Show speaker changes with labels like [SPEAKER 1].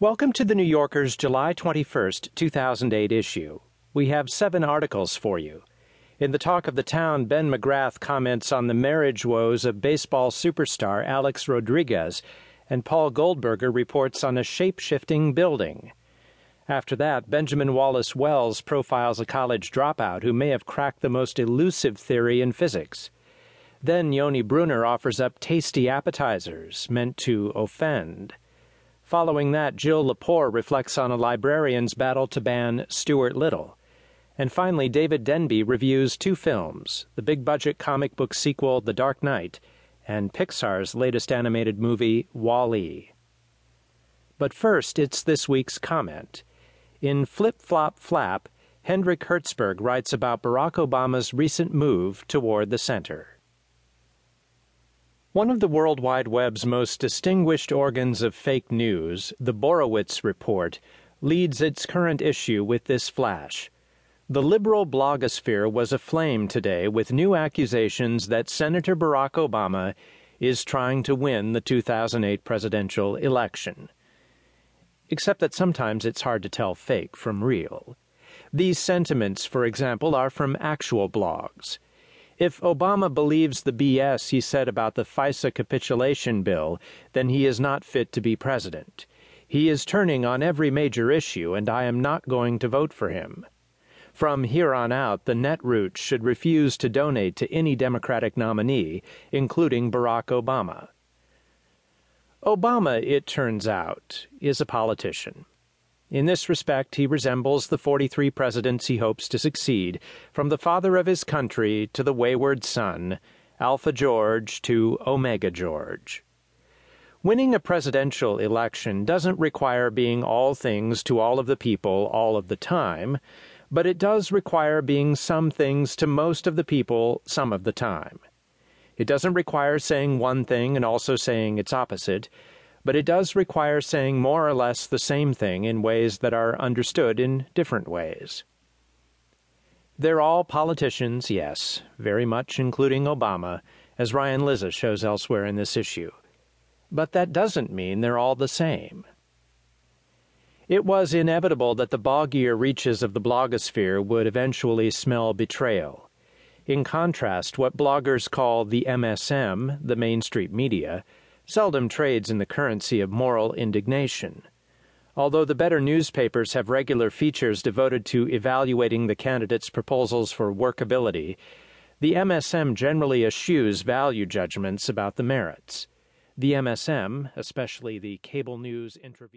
[SPEAKER 1] Welcome to the New Yorker's July 21st, 2008 issue. We have seven articles for you. In the talk of the town, Ben McGrath comments on the marriage woes of baseball superstar Alex Rodriguez, and Paul Goldberger reports on a shape shifting building. After that, Benjamin Wallace Wells profiles a college dropout who may have cracked the most elusive theory in physics. Then Yoni Brenner offers up tasty appetizers meant to offend. Following that, Jill Lepore reflects on a librarian's battle to ban Stuart Little. And finally, David Denby reviews two films the big budget comic book sequel, The Dark Knight, and Pixar's latest animated movie, Wall-E. But first, it's this week's comment. In Flip Flop Flap, Hendrik Hertzberg writes about Barack Obama's recent move toward the center. One of the World Wide Web's most distinguished organs of fake news, the Borowitz Report, leads its current issue with this flash. The liberal blogosphere was aflame today with new accusations that Senator Barack Obama is trying to win the 2008 presidential election. Except that sometimes it's hard to tell fake from real. These sentiments, for example, are from actual blogs. If Obama believes the BS he said about the FISA capitulation bill, then he is not fit to be president. He is turning on every major issue, and I am not going to vote for him. From here on out, the netroots should refuse to donate to any Democratic nominee, including Barack Obama. Obama, it turns out, is a politician. In this respect, he resembles the 43 presidents he hopes to succeed, from the father of his country to the wayward son, Alpha George to Omega George. Winning a presidential election doesn't require being all things to all of the people all of the time, but it does require being some things to most of the people some of the time. It doesn't require saying one thing and also saying its opposite but it does require saying more or less the same thing in ways that are understood in different ways. They're all politicians, yes, very much including Obama, as Ryan Lizza shows elsewhere in this issue. But that doesn't mean they're all the same. It was inevitable that the boggier reaches of the blogosphere would eventually smell betrayal. In contrast, what bloggers call the MSM, the mainstream media, seldom trades in the currency of moral indignation. Although the better newspapers have regular features devoted to evaluating the candidates' proposals for workability, the MSM generally eschews value judgments about the merits. The MSM, especially the cable news interview